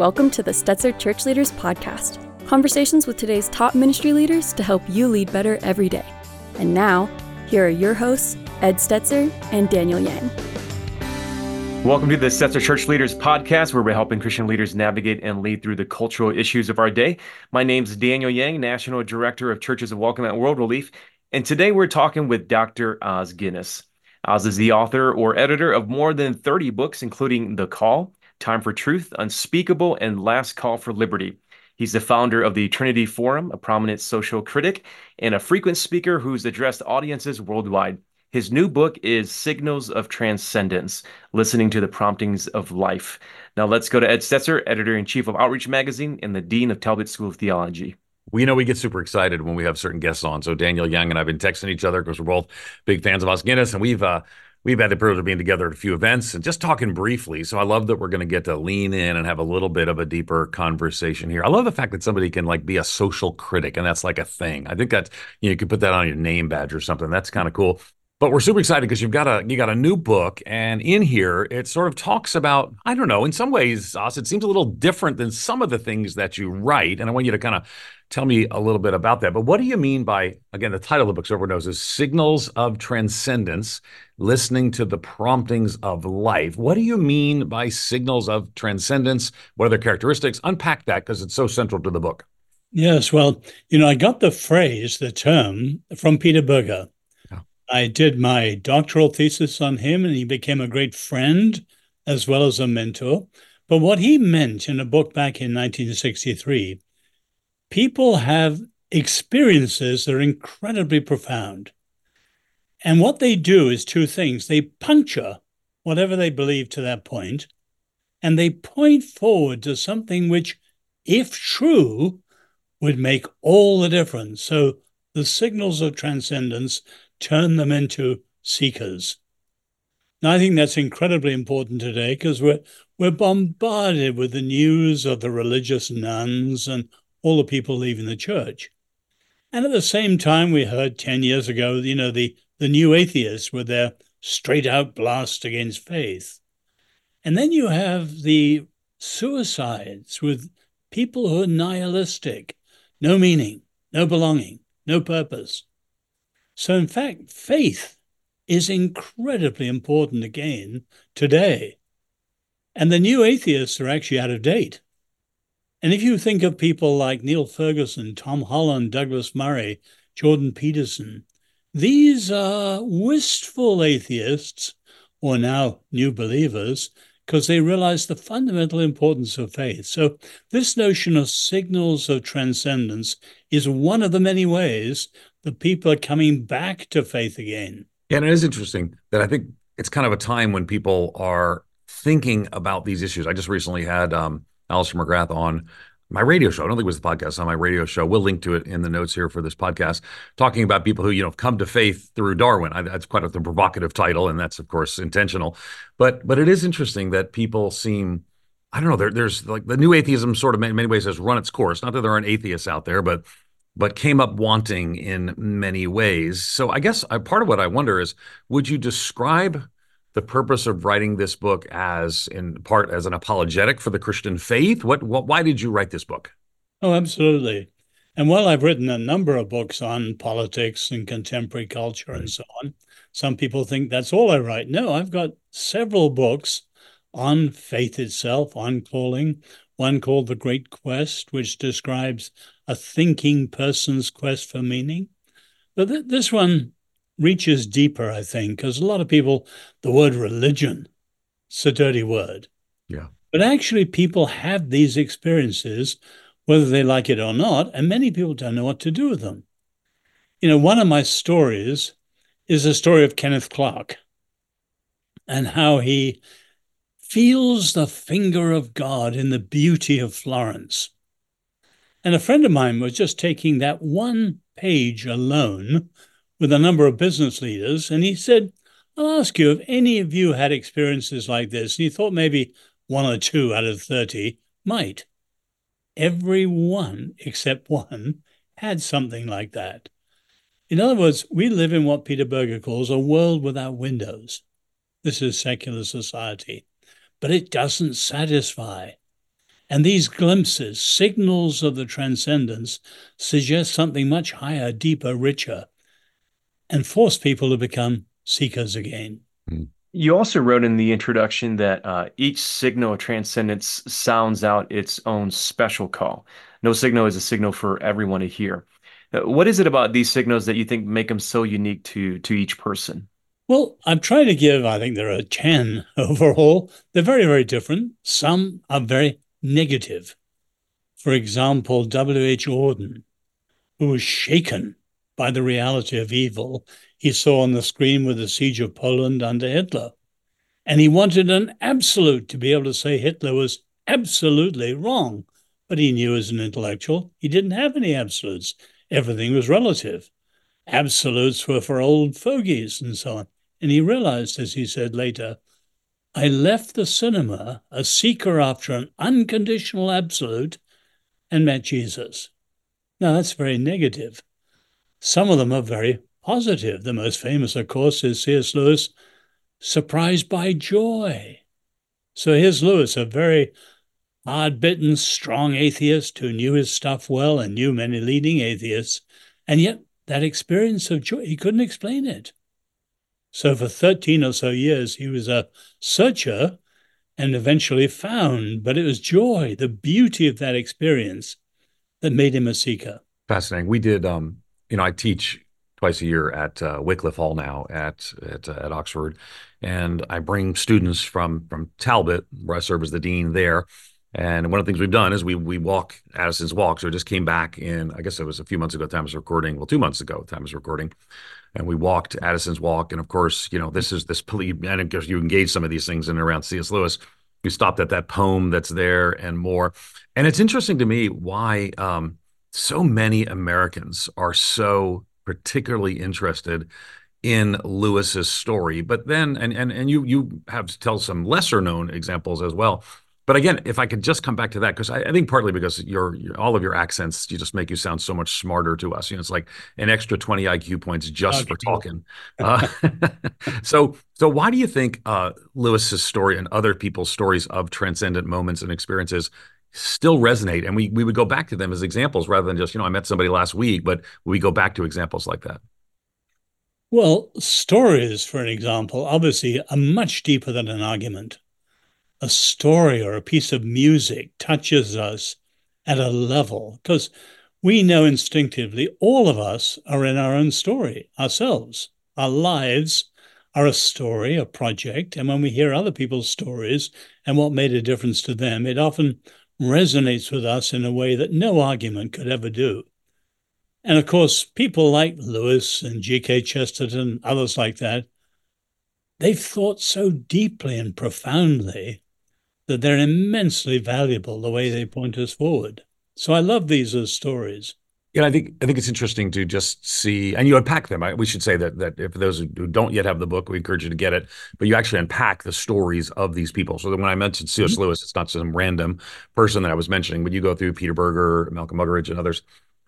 Welcome to the Stetzer Church Leaders Podcast conversations with today's top ministry leaders to help you lead better every day. And now, here are your hosts, Ed Stetzer and Daniel Yang. Welcome to the Stetzer Church Leaders Podcast, where we're helping Christian leaders navigate and lead through the cultural issues of our day. My name is Daniel Yang, National Director of Churches of Welcome at World Relief. And today we're talking with Dr. Os Guinness. Os is the author or editor of more than 30 books, including The Call, Time for Truth, Unspeakable, and Last Call for Liberty. He's the founder of the Trinity Forum, a prominent social critic, and a frequent speaker who's addressed audiences worldwide. His new book is Signals of Transcendence Listening to the Promptings of Life. Now let's go to Ed Stetzer, editor in chief of Outreach Magazine and the dean of Talbot School of Theology. We know we get super excited when we have certain guests on. So Daniel Yang and I've been texting each other because we're both big fans of Os Guinness, and we've uh, we've had the privilege of being together at a few events and just talking briefly. So I love that we're going to get to lean in and have a little bit of a deeper conversation here. I love the fact that somebody can like be a social critic and that's like a thing. I think that you, know, you could put that on your name badge or something. That's kind of cool. But we're super excited because you've got a you got a new book, and in here it sort of talks about I don't know. In some ways, Os, it seems a little different than some of the things that you write, and I want you to kind of tell me a little bit about that. But what do you mean by again the title of the book, everyone knows, is "Signals of Transcendence: Listening to the Promptings of Life." What do you mean by signals of transcendence? What are their characteristics? Unpack that because it's so central to the book. Yes, well, you know, I got the phrase, the term from Peter Berger I did my doctoral thesis on him, and he became a great friend as well as a mentor. But what he meant in a book back in 1963 people have experiences that are incredibly profound. And what they do is two things they puncture whatever they believe to that point, and they point forward to something which, if true, would make all the difference. So the signals of transcendence turn them into seekers. Now, I think that's incredibly important today because we're, we're bombarded with the news of the religious nones and all the people leaving the church. And at the same time, we heard 10 years ago, you know, the, the new atheists with their straight out blast against faith. And then you have the suicides with people who are nihilistic, no meaning, no belonging, no purpose. So, in fact, faith is incredibly important again today. And the new atheists are actually out of date. And if you think of people like Niall Ferguson, Tom Holland, Douglas Murray, Jordan Peterson, these are wistful atheists, or now new believers, because they realize the fundamental importance of faith. So, this notion of signals of transcendence is one of the many ways the people are coming back to faith again. Yeah, and it is interesting that I think it's kind of a time when people are thinking about these issues. I just recently had um, Alister McGrath on my radio show. I don't think it was the podcast on my radio show. We'll link to it in the notes here for this podcast, talking about people who you know come to faith through Darwin. I, that's quite a provocative title, and that's of course intentional. But but it is interesting that people seem. I don't know. There, there's like the new atheism sort of in many ways has run its course. Not that there aren't atheists out there, but but came up wanting in many ways. So I guess I, part of what I wonder is, would you describe the purpose of writing this book as, in part, as an apologetic for the Christian faith? What, what why did you write this book? Oh, absolutely. And while I've written a number of books on politics and contemporary culture right. and hmm. so on, some people think that's all I write. No, I've got several books on faith itself, on calling, one called The Great Quest, which describes a thinking person's quest for meaning. But th- this one reaches deeper, I think, because a lot of people, the word religion, it's a dirty word. Yeah. But actually, people have these experiences, whether they like it or not, and many people don't know what to do with them. You know, one of my stories is the story of Kenneth Clark and how he feels the finger of God in the beauty of Florence. And a friend of mine was just taking that one page alone with a number of business leaders. And he said, I'll ask you if any of you had experiences like this. And he thought maybe one or two out of 30 might. Every one, except one, had something like that. In other words, we live in what Peter Berger calls a world without windows. This is secular society, but it doesn't satisfy. And these glimpses, signals of the transcendence, suggest something much higher, deeper, richer, and force people to become seekers again. Mm. You also wrote in the introduction that uh, each signal of transcendence sounds out its own special call. No signal is a signal for everyone to hear. Uh, what is it about these signals that you think make them so unique to to each person? Well, I'm trying to give, I think there are 10 overall. They're very, very different. Some are very negative. For example, W.H. Auden, who was shaken by the reality of evil he saw on the screen with the siege of Poland under Hitler. And he wanted an absolute to be able to say Hitler was absolutely wrong. But he knew as an intellectual he didn't have any absolutes. Everything was relative. Absolutes were for old fogies and so on. And he realized, as he said later, I left the cinema a seeker after an unconditional absolute and met Jesus. Now, that's very negative. Some of them are very positive. The most famous, of course, is C.S. Lewis, Surprised by Joy. So here's Lewis, a very hard bitten, strong atheist who knew his stuff well and knew many leading atheists. And yet, that experience of joy, he couldn't explain it. So for 13 or so years, he was a searcher and eventually found. But it was joy, the beauty of that experience that made him a seeker. Fascinating. We did, um, you know, I teach twice a year at uh, Wycliffe Hall now at at, uh, at Oxford, and I bring students from from Talbot, where I serve as the dean there. And one of the things we've done is we we walk Addison's Walk. So it just came back in, I guess it was a few months ago. Time was recording. Well, two months ago. Time was recording, and we walked Addison's Walk. And of course, you know, this is this. And of course, you engage some of these things in and around C.S. Lewis. We stopped at that poem that's there and more. And it's interesting to me why um, so many Americans are so particularly interested in Lewis's story. But then, and and and you you have to tell some lesser known examples as well. But again, if I could just come back to that, because I, I, think partly because your, your, all of your accents, you just make you sound so much smarter to us. You know, it's like an extra twenty IQ points just for talking. Uh, so, so why do you think uh, Lewis's story and other people's stories of transcendent moments and experiences still resonate and we we would go back to them as examples rather than just you know i met somebody last week but we go back to examples like that. Well stories for an example obviously are much deeper than an argument. A story or a piece of music touches us at a level because we know instinctively all of us are in our own story ourselves. Our lives are a story a project and when we hear other people's stories and what made a difference to them it often resonates with us in a way that no argument could ever do. And of course, people like Lewis and G.K. Chesterton, others like that, they've thought so deeply and profoundly that they're immensely valuable the way they point us forward. So I love these as stories. Yeah, I think I think it's interesting to just see, and you unpack them. I, we should say that that if those who don't yet have the book, we encourage you to get it. But you actually unpack the stories of these people. So that when I mentioned C.S. Mm-hmm. Lewis, it's not some random person that I was mentioning, but you go through Peter Berger, Malcolm Muggeridge, and others.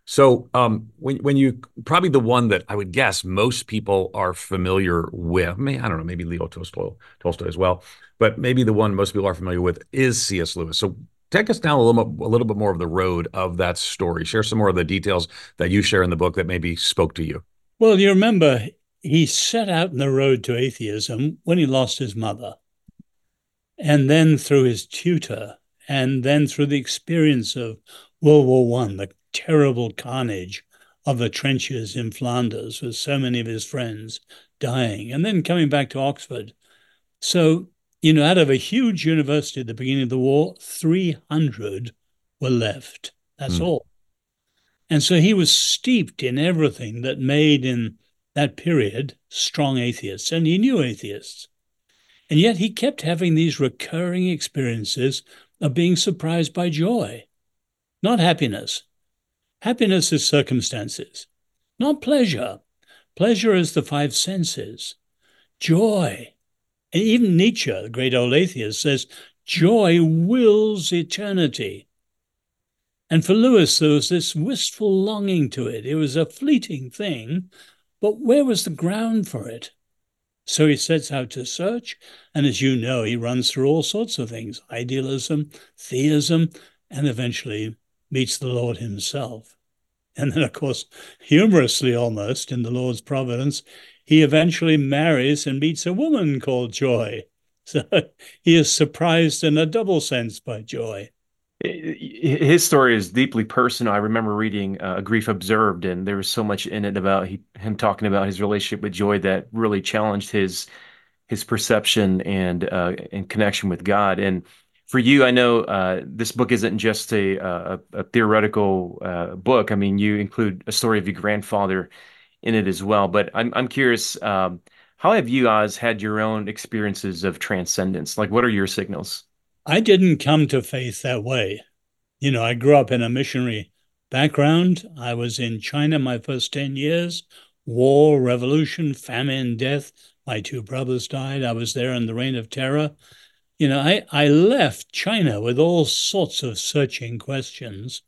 So um, when when you probably the one that I would guess most people are familiar with, maybe, I don't know, maybe Leo Tolstoy, Tolstoy as well, but maybe the one most people are familiar with is C.S. Lewis. So take us down a little, a little bit more of the road of that story. Share some more of the details that you share in the book that maybe spoke to you. Well, you remember he set out in the road to atheism when he lost his mother, and then through his tutor, and then through the experience of World War One, the terrible carnage of the trenches in Flanders with so many of his friends dying, and then coming back to Oxford. So you know, out of a huge university at the beginning of the war, 300 were left. That's mm. all. And so he was steeped in everything that made in that period strong atheists, and he knew atheists. And yet he kept having these recurring experiences of being surprised by joy, not happiness. Happiness is circumstances, not pleasure. Pleasure is the five senses. Joy and even Nietzsche, the great old atheist, says joy wills eternity. And for Lewis, there was this wistful longing to it. It was a fleeting thing, but where was the ground for it? So he sets out to search, and as you know, he runs through all sorts of things idealism, theism, and eventually meets the Lord himself. And then, of course, humorously almost in the Lord's providence, he eventually marries and meets a woman called Joy. So he is surprised in a double sense by joy. His story is deeply personal. I remember reading uh, Grief Observed, and there was so much in it about he, him talking about his relationship with Joy that really challenged his his perception and uh, and connection with God. And for you, I know uh, this book isn't just a, a, a theoretical uh, book. I mean, you include a story of your grandfather in it as well. But I'm I'm curious, um, how have you guys had your own experiences of transcendence? Like, what are your signals? I didn't come to faith that way. You know, I grew up in a missionary background. I was in China my first 10 years war, revolution, famine, death. My two brothers died. I was there in the reign of terror. You know, I, I left China with all sorts of searching questions.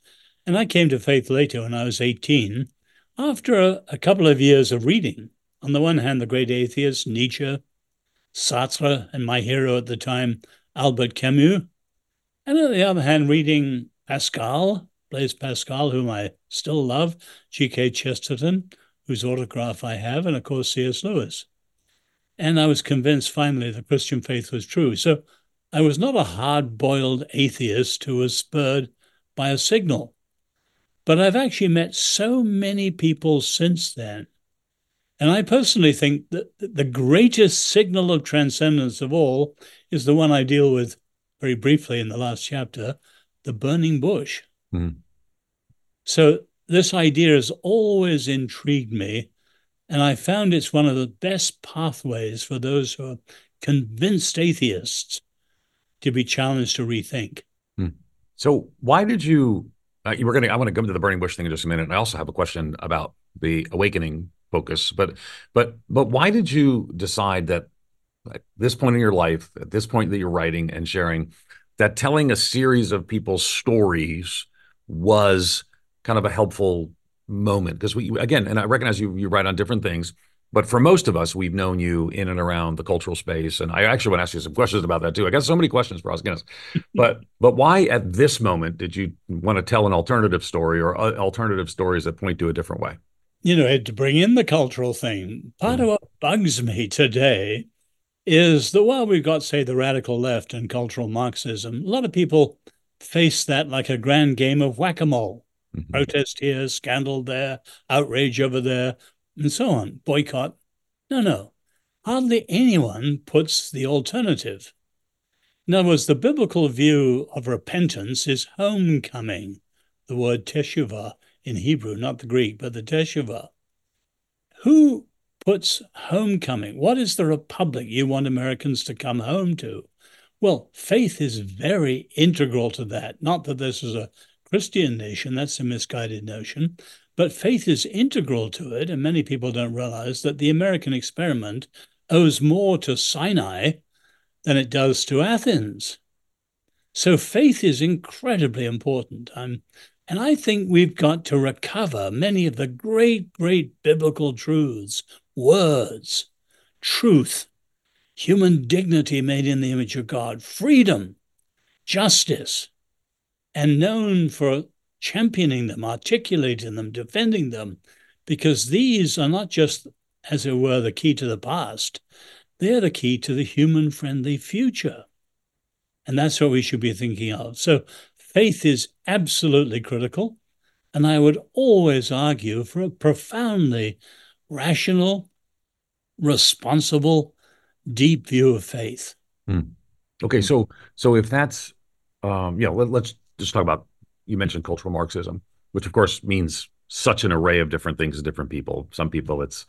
And I came to faith later when I was 18 after a, a, couple of years of reading, on the one hand, the great atheists, Nietzsche, Sartre, and my hero at the time, Albert Camus, and on the other hand, reading Pascal, Blaise Pascal, whom I still love, G.K. Chesterton, whose autograph I have, and of course, C.S. Lewis. And I was convinced finally the Christian faith was true. So I was not a hard boiled atheist who was spurred by a signal. But I've actually met so many people since then. And I personally think that the greatest signal of transcendence of all is the one I deal with very briefly in the last chapter the burning bush. Mm. So, this idea has always intrigued me. And I found it's one of the best pathways for those who are convinced atheists to be challenged to rethink. Mm. So, why did you uh, we're gonna. I want to come to the burning bush thing in just a minute. And I also have a question about the awakening focus. But but but why did you decide that at this point in your life, at this point that you're writing and sharing, that telling a series of people's stories was kind of a helpful moment? Because we again, and I recognize you you write on different things. But for most of us, we've known you in and around the cultural space, and I actually want to ask you some questions about that too. I got so many questions for Guinness, but but why at this moment did you want to tell an alternative story or uh, alternative stories that point to a different way? You know, to bring in the cultural thing, part mm. of what bugs me today is that while we've got, say, the radical left and cultural Marxism, a lot of people face that like a grand game of whack a mole. Mm-hmm. Protest here, scandal there, outrage over there, and so on. Boycott. No, no. Hardly anyone puts the alternative. In other words, the biblical view of repentance is homecoming, the word teshuvah in Hebrew, not the Greek, but the teshuvah. Who puts homecoming? What is the republic you want Americans to come home to? Well, faith is very integral to that. Not that this is a Christian nation, that's a misguided notion, but faith is integral to it, and many people don't realize that the American experiment owes more to Sinai than it does to Athens. So faith is incredibly important. Um, and I think we've got to recover many of the great, great biblical truths, words, truth, human dignity made in the image of God, freedom, justice, and known for championing them, articulating them, defending them, because these are not just, as it were, the key to the past, they're the key to the human friendly future. And that's what we should be thinking of. So faith is absolutely critical. And I would always argue for a profoundly rational, responsible, deep view of faith. Hmm. Okay, so so if that's um, you know, let, us just talk about you mentioned cultural Marxism, which of course means such an array of different things to different people. Some people, it's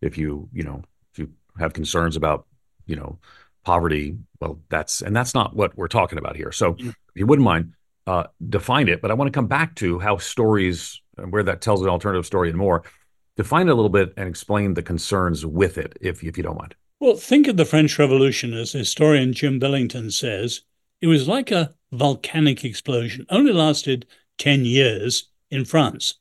if you you know if you have concerns about you know poverty, well, that's and that's not what we're talking about here. So, if you wouldn't mind, uh, define it. But I want to come back to how stories and where that tells an alternative story and more. Define it a little bit and explain the concerns with it, if if you don't mind. Well, think of the French Revolution, as historian Jim Billington says. It was like a volcanic explosion, only lasted 10 years in France.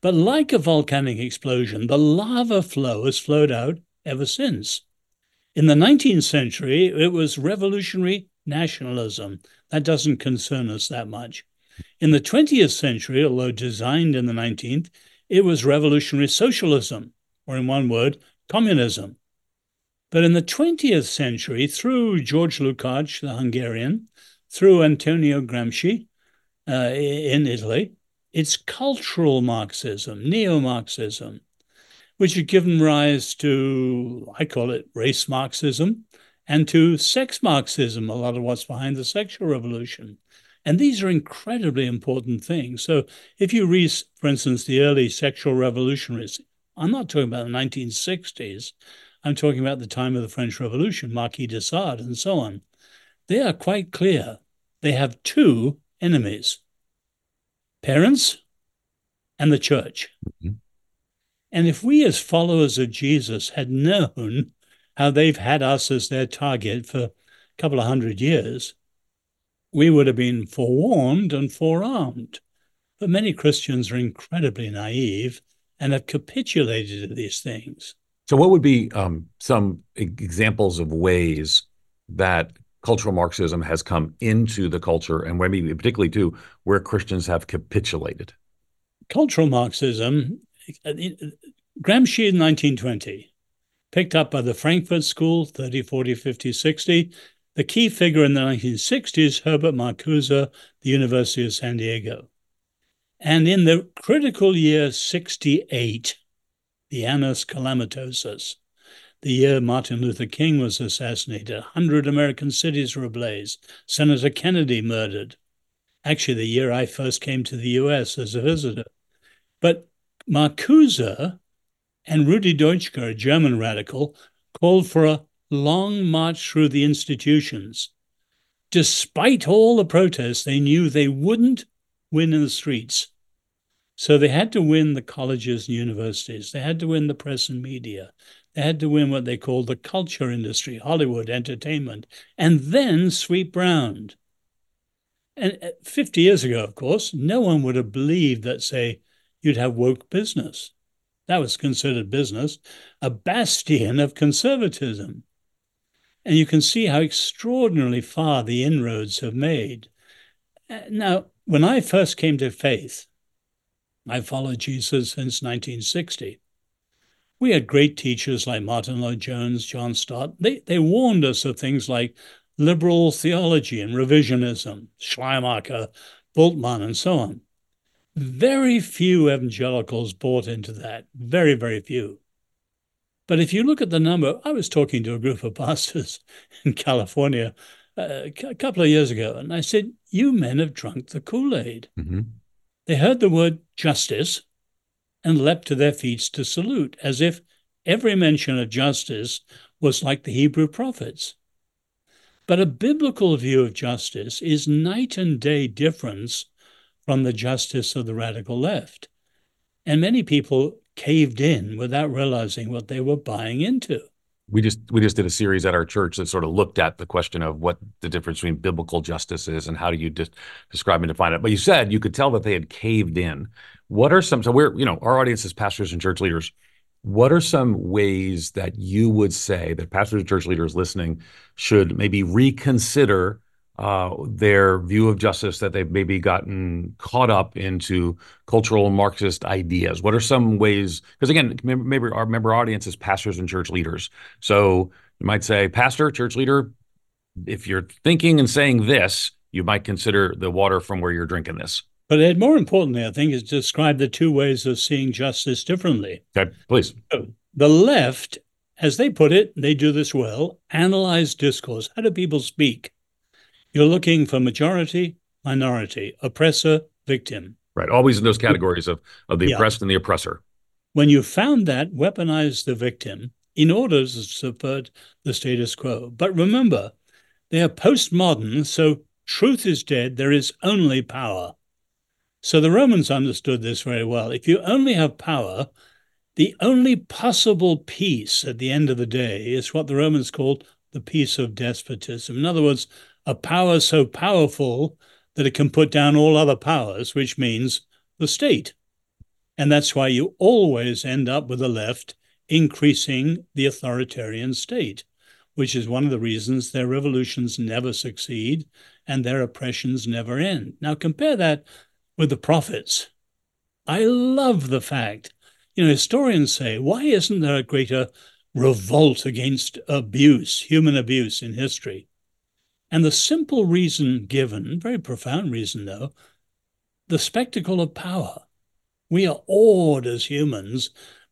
But like a volcanic explosion, the lava flow has flowed out ever since. In the 19th century, it was revolutionary nationalism. That doesn't concern us that much. In the 20th century, although designed in the 19th, it was revolutionary socialism, or in one word, communism. But in the 20th century, through George Lukács, the Hungarian, through Antonio Gramsci uh, in Italy, it's cultural Marxism, neo Marxism, which has given rise to, I call it race Marxism, and to sex Marxism, a lot of what's behind the sexual revolution. And these are incredibly important things. So if you read, for instance, the early sexual revolutionaries, I'm not talking about the 1960s, I'm talking about the time of the French Revolution, Marquis de Sade, and so on. They are quite clear. They have two enemies parents and the church. Mm-hmm. And if we, as followers of Jesus, had known how they've had us as their target for a couple of hundred years, we would have been forewarned and forearmed. But many Christians are incredibly naive and have capitulated to these things. So, what would be um, some examples of ways that cultural Marxism has come into the culture, and maybe particularly too where Christians have capitulated? Cultural Marxism, uh, Gramsci in 1920, picked up by the Frankfurt School, 30, 40, 50, 60. The key figure in the 1960s, Herbert Marcuse, the University of San Diego. And in the critical year 68, the Annus Calamitosus, the year Martin Luther King was assassinated, 100 American cities were ablaze, Senator Kennedy murdered. Actually, the year I first came to the US as a visitor. But Marcuse and Rudi Dutschke, a German radical, called for a long march through the institutions. Despite all the protests, they knew they wouldn't win in the streets. So they had to win the colleges and universities. They had to win the press and media. They had to win what they called the culture industry, Hollywood, entertainment, and then sweep round. And uh, 50 years ago, of course, no one would have believed that, say, you'd have woke business. That was considered business, a bastion of conservatism. And you can see how extraordinarily far the inroads have made. Uh, now, when I first came to faith, I followed Jesus since 1960. We had great teachers like Martyn Lloyd-Jones, John Stott. They, they warned us of things like liberal theology and revisionism, Schleiermacher, Bultmann, and so on. Very few evangelicals bought into that. Very, very few. But if you look at the number, I was talking to a group of pastors in California uh, a couple of years ago, and I said, You men have drunk the Kool Aid. Mm-hmm. They heard the word justice and leapt to their feet to salute, as if every mention of justice was like the Hebrew prophets. But a biblical view of justice is night and day difference from the justice of the radical left. And many people caved in without realizing what they were buying into we just we just did a series at our church that sort of looked at the question of what the difference between biblical justice is and how do you de- describe and define it. But you said you could tell that they had caved in. What are some? So we're you know our audience is pastors and church leaders. What are some ways that you would say that pastors and church leaders listening should maybe reconsider uh, their view of justice that they've maybe gotten caught up into cultural Marxist ideas? What are some ways? Because again, maybe our member audience is pastors and church leaders. So you might say, Pastor, church leader, if you're thinking and saying this, you might consider the water from where you're drinking this. But more importantly, I think, is to describe the two ways of seeing justice differently. Okay, please. The left, as they put it, they do this well, analyze discourse. How do people speak? You're looking for majority, minority, oppressor, victim. Right. Always in those categories of, of the yeah. oppressed and the oppressor. When you found that, weaponize the victim in order to subvert the status quo. But remember, they are postmodern, so truth is dead, there is only power. So the Romans understood this very well. If you only have power, the only possible peace at the end of the day is what the Romans called the peace of despotism. In other words, a power so powerful that it can put down all other powers, which means the state. And that's why you always end up with the left increasing the authoritarian state. which is one of the reasons their revolutions never succeed and their oppressions never end. Now, compare that with the prophets. I love the fact, you know, historians say, why isn't there a greater revolt against abuse, human abuse in history? And the simple reason given, very profound reason though, the spectacle of power. We are awed as humans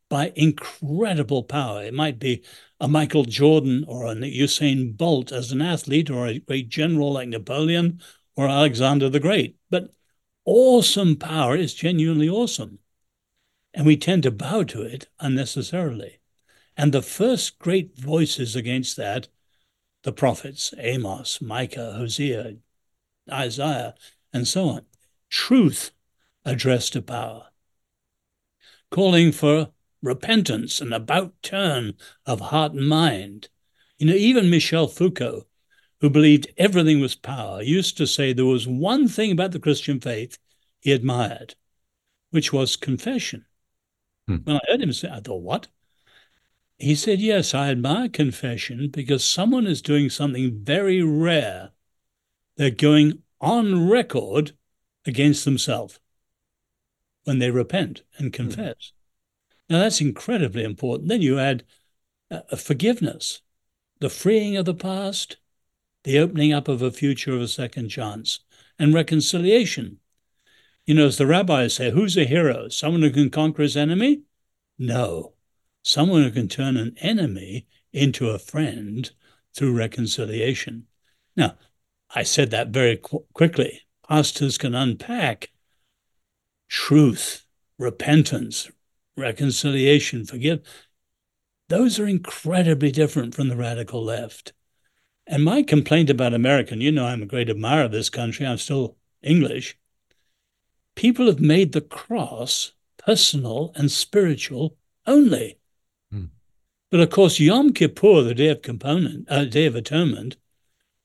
by incredible power. It might be a Michael Jordan or a Usain Bolt as an athlete or a great general like Napoleon or Alexander the Great. But awesome power is genuinely awesome. And we tend to bow to it unnecessarily. And the first great voices against that, the prophets, Amos, Micah, Hosea, Isaiah, and so on, truth addressed to power, calling for repentance and about turn of heart and mind. You know, even Michel Foucault, who believed everything was power, used to say there was one thing about the Christian faith he admired, which was confession. Hmm. When I heard him say, I thought, what? He said, Yes, I admire confession because someone is doing something very rare. They're going on record against themselves when they repent and hmm. confess. Now, that's incredibly important. Then you add uh, forgiveness, the freeing of the past, the opening up of a future of a second chance, and reconciliation. You know, as the rabbis say, who's a hero? Someone who can conquer his enemy? No, someone who can turn an enemy into a friend through reconciliation. Now, I said that very qu- quickly. Pastors can unpack truth, repentance, reconciliation, forgive. Those are incredibly different from the radical left. And my complaint about American, you know, I'm a great admirer of this country, I'm still English. People have made the cross personal and spiritual only. Hmm. But of course, Yom Kippur, the Day of Component, uh, Day of Atonement,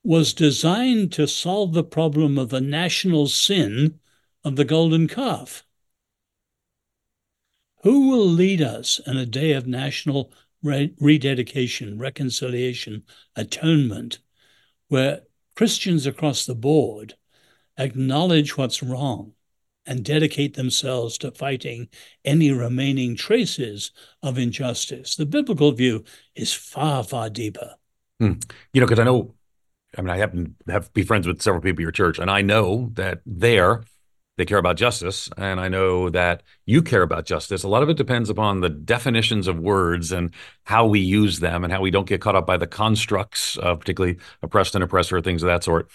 was designed to solve the problem of the national sin of the golden calf. Who will lead us in a day of national re- rededication, reconciliation, atonement, where Christians across the board acknowledge what's wrong and dedicate themselves to fighting any remaining traces of injustice. The biblical view is far, far deeper. Hmm. You know, because I know, I mean, I happen to have be friends with several people at your church, and I know that there they care about justice, and I know that you care about justice. A lot of it depends upon the definitions of words and how we use them, and how we don't get caught up by the constructs, particularly oppressed and oppressor, things of that sort.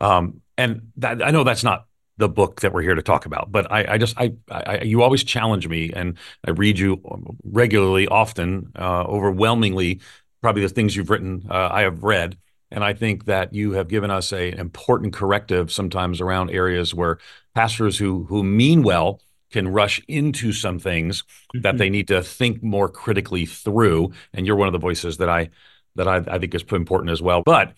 Um, and that, I know that's not the book that we're here to talk about. But I, I just, I, I, you always challenge me, and I read you regularly, often, uh, overwhelmingly, probably the things you've written, uh, I have read. And I think that you have given us a, an important corrective sometimes around areas where pastors who who mean well can rush into some things mm-hmm. that they need to think more critically through. And you're one of the voices that I that I, I think is important as well. But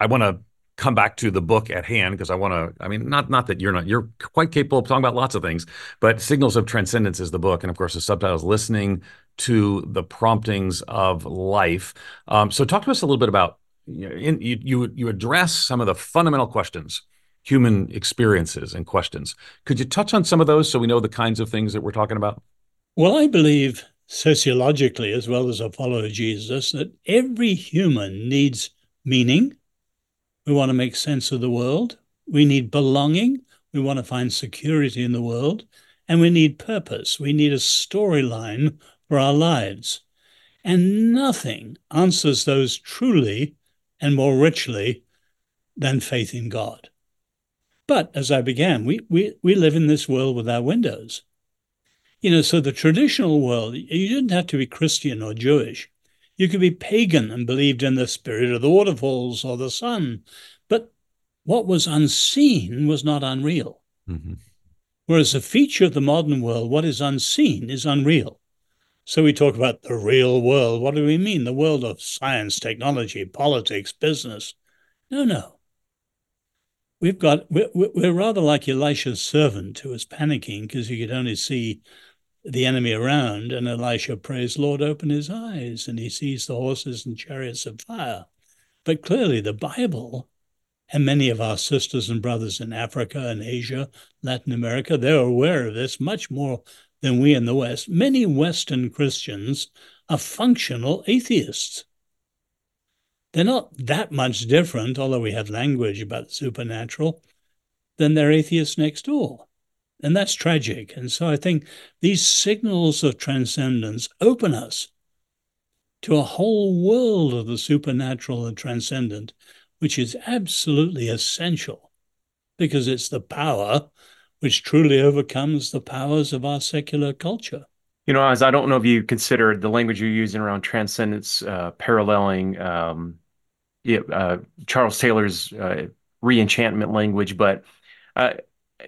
I want to come back to the book at hand because I want to. I mean, not not that you're not. You're quite capable of talking about lots of things, but Signals of Transcendence is the book, and of course the subtitle is Listening to the Promptings of Life. Um, so, talk to us a little bit about you, know, in, you you you address some of the fundamental questions human experiences and questions. Could you touch on some of those so we know the kinds of things that we're talking about? Well, I believe sociologically, as well as a follower of Jesus, that every human needs meaning, we want to make sense of the world. We need belonging. We want to find security in the world. And we need purpose. We need a storyline for our lives. And nothing answers those truly and more richly than faith in God. But as I began, we, we, we live in this world without windows. You know, so the traditional world, you didn't have to be Christian or Jewish. You could be pagan and believed in the spirit of the waterfalls or the sun, but what was unseen was not unreal. Mm-hmm. Whereas a feature of the modern world, what is unseen is unreal. So we talk about the real world. What do we mean? The world of science, technology, politics, business. No, no. We've got, we're, we're rather like Elisha's servant who was panicking because he could only see the enemy around, and Elisha prays, Lord, open his eyes, and he sees the horses and chariots of fire. But clearly, the Bible and many of our sisters and brothers in Africa and Asia, Latin America, they're aware of this much more than we in the West. Many Western Christians are functional atheists. They're not that much different, although we have language about the supernatural, than their atheists next door. And that's tragic. And so I think these signals of transcendence open us to a whole world of the supernatural and transcendent, which is absolutely essential because it's the power which truly overcomes the powers of our secular culture. You know, as I don't know if you consider the language you're using around transcendence uh, paralleling um, uh, Charles Taylor's uh, reenchantment language, but uh,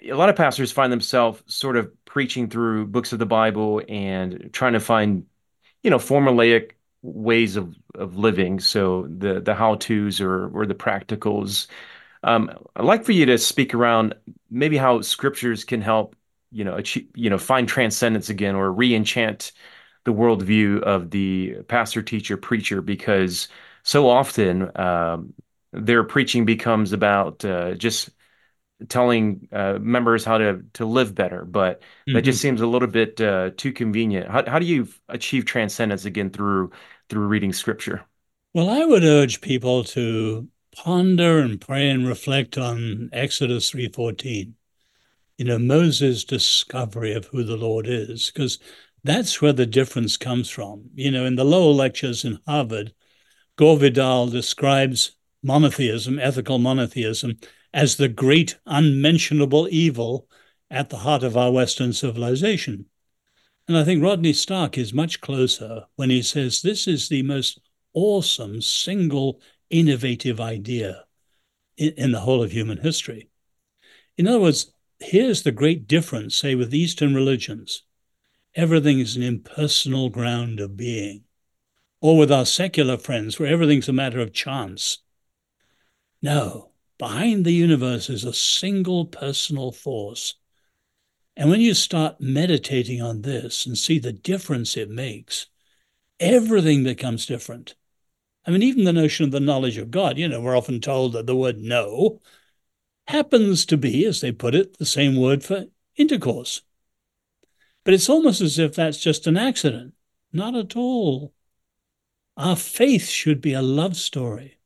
a lot of pastors find themselves sort of preaching through books of the Bible and trying to find, you know, formulaic ways of of living. So the the how tos or or the practicals. Um, I'd like for you to speak around maybe how scriptures can help, you know, achieve, you know, find transcendence again or re-enchant the worldview of the pastor, teacher, preacher, because so often um, their preaching becomes about uh, just telling uh, members how to to live better, but mm-hmm. that just seems a little bit uh, too convenient. How how do you achieve transcendence again through through reading scripture? Well, I would urge people to ponder and pray and reflect on Exodus 3:14. You know, Moses' discovery of who the Lord is, because that's where the difference comes from. You know, in the Lowell lectures in Harvard, Gore Vidal describes monotheism, ethical monotheism, as the great unmentionable evil at the heart of our Western civilization. And I think Rodney Stark is much closer when he says this is the most awesome, single, innovative idea in, in, the whole of human history. In other words, here's the great difference, say, with Eastern religions everything is an impersonal ground of being, or with our secular friends, where everything's a matter of chance. No, behind the universe is a single personal force and when you start meditating on this and see the difference it makes, everything becomes different. I mean, even the notion of the knowledge of God, you know, we're often told that the word know happens to be, as they put it, the same word for intercourse. But it's almost as if that's just an accident. Not at all. Our faith should be a love story.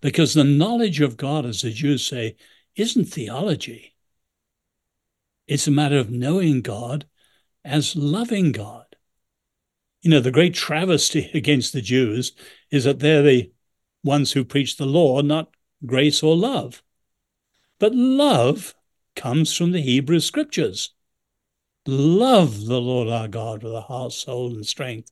Because the knowledge of God, as the Jews say, isn't theology. It's a matter of knowing God as loving God. You know, the great travesty against the Jews is that they're the ones who preach the law, not grace or love. But love comes from the Hebrew scriptures. Love the Lord our God with our heart, soul, and strength,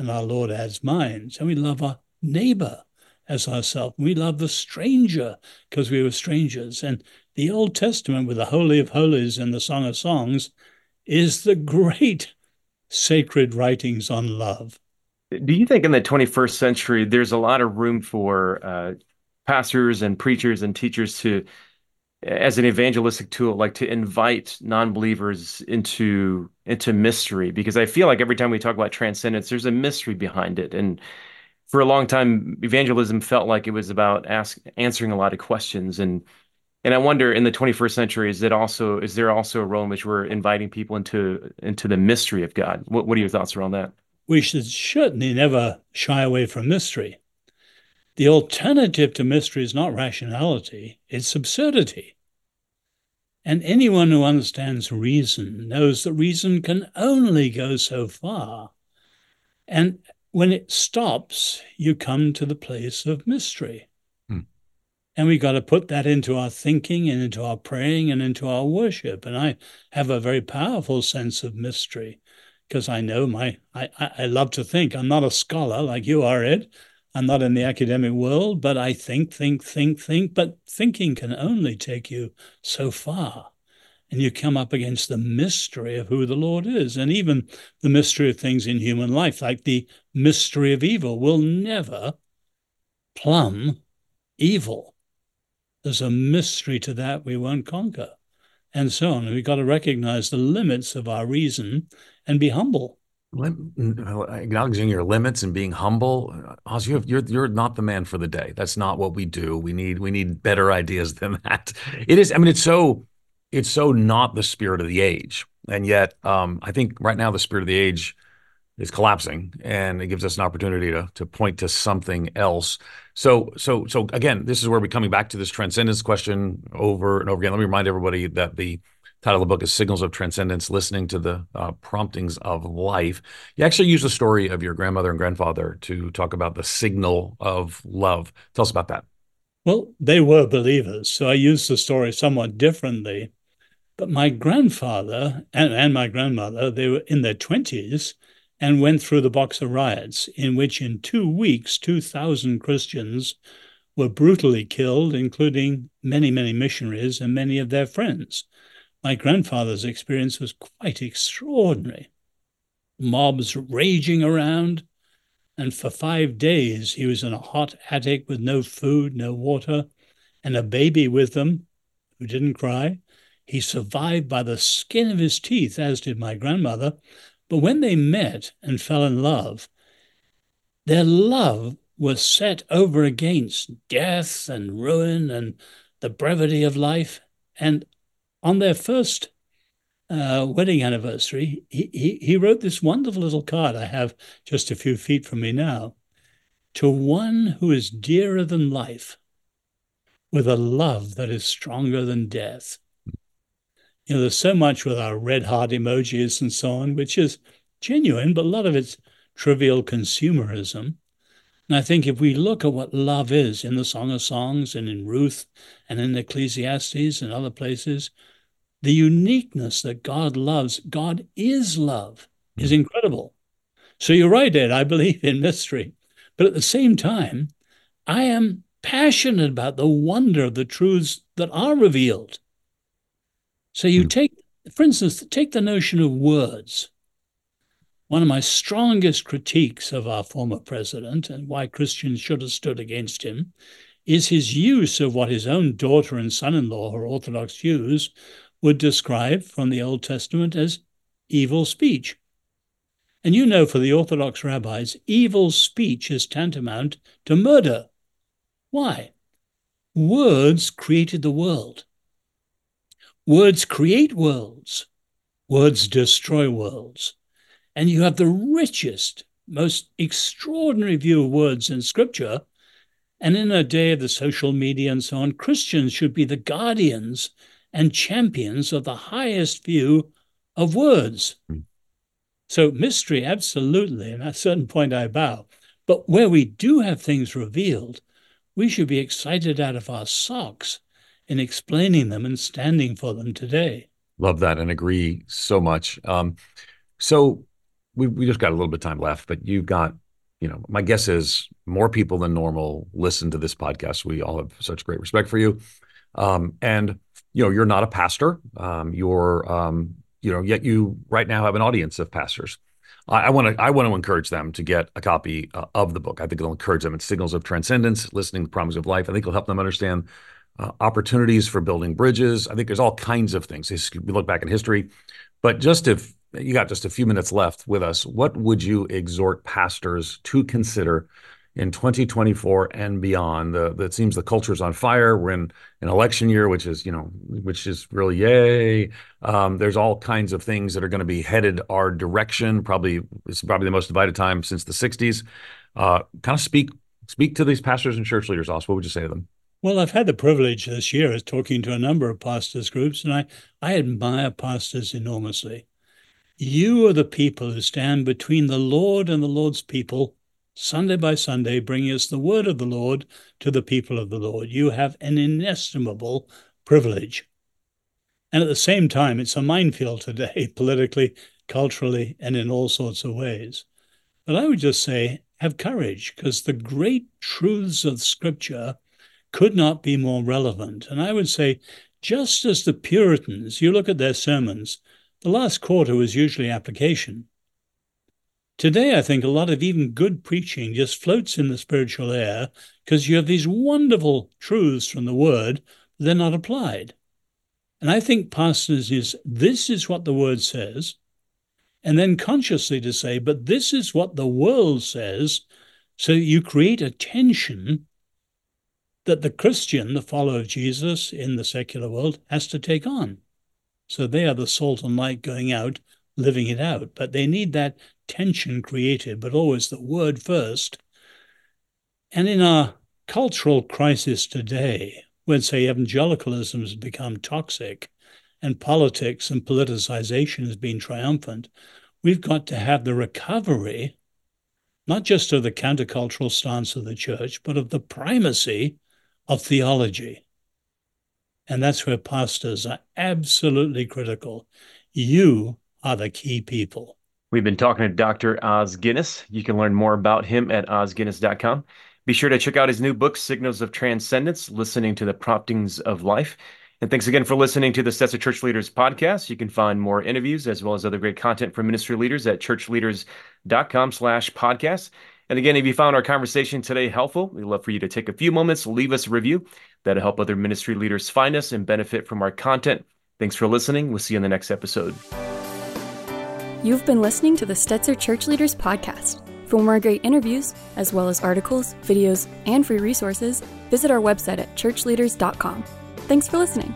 and our Lord adds minds. And we love our neighbor as ourselves. We love the stranger because we were strangers. And the Old Testament, with the Holy of Holies and the Song of Songs, is the great sacred writings on love. Do you think in the 21st century there's a lot of room for uh, pastors and preachers and teachers to, as an evangelistic tool, like to invite non-believers into into mystery? Because I feel like every time we talk about transcendence, there's a mystery behind it, and for a long time, evangelism felt like it was about ask, answering a lot of questions and and I wonder in the 21st century, is it also is there also a role in which we're inviting people into into the mystery of God? What what are your thoughts around that? We should certainly never shy away from mystery. The alternative to mystery is not rationality, it's absurdity. And anyone who understands reason knows that reason can only go so far. And when it stops, you come to the place of mystery. Hmm. And we've got to put that into our thinking and into our praying and into our worship. And I have a very powerful sense of mystery because I know my, I, I love to think. I'm not a scholar like you are, Ed. I'm not in the academic world, but I think, think, think, think. But thinking can only take you so far. And you come up against the mystery of who the Lord is, and even the mystery of things in human life, like the mystery of evil, will never plumb evil. There's a mystery to that we won't conquer, and so on. We've got to recognize the limits of our reason and be humble acknowledging your limits and being humble. Os, you have, you're you're not the man for the day. That's not what we do. We need we need better ideas than that. It is. I mean, it's so it's so not the spirit of the age, and yet um, I think right now the spirit of the age is collapsing, and it gives us an opportunity to to point to something else. So so so again, this is where we're coming back to this transcendence question over and over again. Let me remind everybody that the title of the book is Signals of Transcendence Listening to the uh, Promptings of Life. You actually use the story of your grandmother and grandfather to talk about the signal of love. Tell us about that. Well, they were believers, so I used the story somewhat differently. But my grandfather and, and my grandmother, they were in their 20s and went through the Boxer riots, in which in two weeks, 2,000 Christians were brutally killed, including many, many missionaries and many of their friends. My grandfather's experience was quite extraordinary. Mobs raging around, and for five days he was in a hot attic with no food, no water, and a baby with them who didn't cry. He survived by the skin of his teeth, as did my grandmother. But when they met and fell in love, their love was set over against death and ruin and the brevity of life. And on their first uh, wedding anniversary, he, he, he wrote this wonderful little card I have just a few feet from me now to one who is dearer than life, with a love that is stronger than death. You know, there's so much with our red heart emojis and so on, which is genuine, but a lot of it's trivial consumerism. And I think if we look at what love is in the Song of Songs and in Ruth and in Ecclesiastes and other places, the uniqueness that God loves, God is love, is hmm. incredible. So you're right, Ed. I believe in mystery. But at the same time, I am passionate about the wonder of the truths that are revealed. So you mm. take, for instance, take the notion of words. One of my strongest critiques of our former president and why Christians should have stood against him is his use of what his own daughter and son in law, are Orthodox Jews, would describe from the Old Testament as evil speech. And you know, for the Orthodox rabbis, evil speech is tantamount to murder. Why? Words created the world. Words create worlds. Words destroy worlds. And you have the richest, most extraordinary view of words in Scripture. And in a day of the social media and so on, Christians should be the guardians and champions of the highest view of words. Mm. So, mystery, absolutely. And at a certain point, I bow. But where we do have things revealed, we should be excited out of our socks in explaining them and standing for them today. Love that and agree so much. Um, so, we, we just got a little bit of time left, but you've got, you know, my guess is more people than normal listen to this podcast. We all have such great respect for you. Um, and you know, you're not a pastor. Um, you're, um, you know, yet you right now have an audience of pastors. I want to I want to encourage them to get a copy uh, of the book. I think it'll encourage them. It's Signals of Transcendence, Listening to Promise of Life. I think it'll help them understand uh, opportunities for building bridges. I think there's all kinds of things. We look back in history, but just if you got just a few minutes left with us, what would you exhort pastors to consider in 2024 and beyond. The, the, it seems the culture's on fire. We're in an election year, which is, you know, which is really yay. Um, there's all kinds of things that are going to be headed our direction. Probably it's probably the most divided time since the 60s. Uh, kind of speak speak to these pastors and church leaders. Also, what would you say to them? Well, I've had the privilege this year of talking to a number of pastors groups, and I, I admire pastors enormously. You are the people who stand between the Lord and the Lord's people Sunday by Sunday, bringing us the word of the Lord to the people of the Lord. You have an inestimable privilege. And at the same time, it's a minefield today, politically, culturally, and in all sorts of ways. But I would just say, have courage, because the great truths of Scripture could not be more relevant. And I would say, just as the Puritans, you look at their sermons, the last quarter was usually application. Today, I think a lot of even good preaching just floats in the spiritual air because you have these wonderful truths from the word, they're not applied. And I think pastors is this is what the word says. and then consciously to say, but this is what the world says. So you create a tension that the Christian, the follower of Jesus in the secular world, has to take on. So they are the salt and light going out, living it out. But they need that tension created, but always the word first. And in our cultural crisis today, when, say, evangelicalism has become toxic and politics and politicization has been triumphant, we've got to have the recovery, not just of the countercultural stance of the church, but of the primacy of theology. And that's where pastors are absolutely critical. You are the key people. We've been talking to Dr. Os Guinness. You can learn more about him at osguinness.com. Be sure to check out his new book, Signals of Transcendence Listening to the Promptings of Life. And thanks again for listening to the Stetzer Church Leaders podcast. You can find more interviews as well as other great content from ministry leaders at churchleaders.com slash podcast. And again, if you found our conversation today helpful, we'd love for you to take a few moments, leave us a review. That'll help other ministry leaders find us and benefit from our content. Thanks for listening. We'll see you in the next episode. You've been listening to the Stetzer Church Leaders Podcast. For more great interviews, as well as articles, videos, and free resources, visit our website at churchleaders.com. Thanks for listening.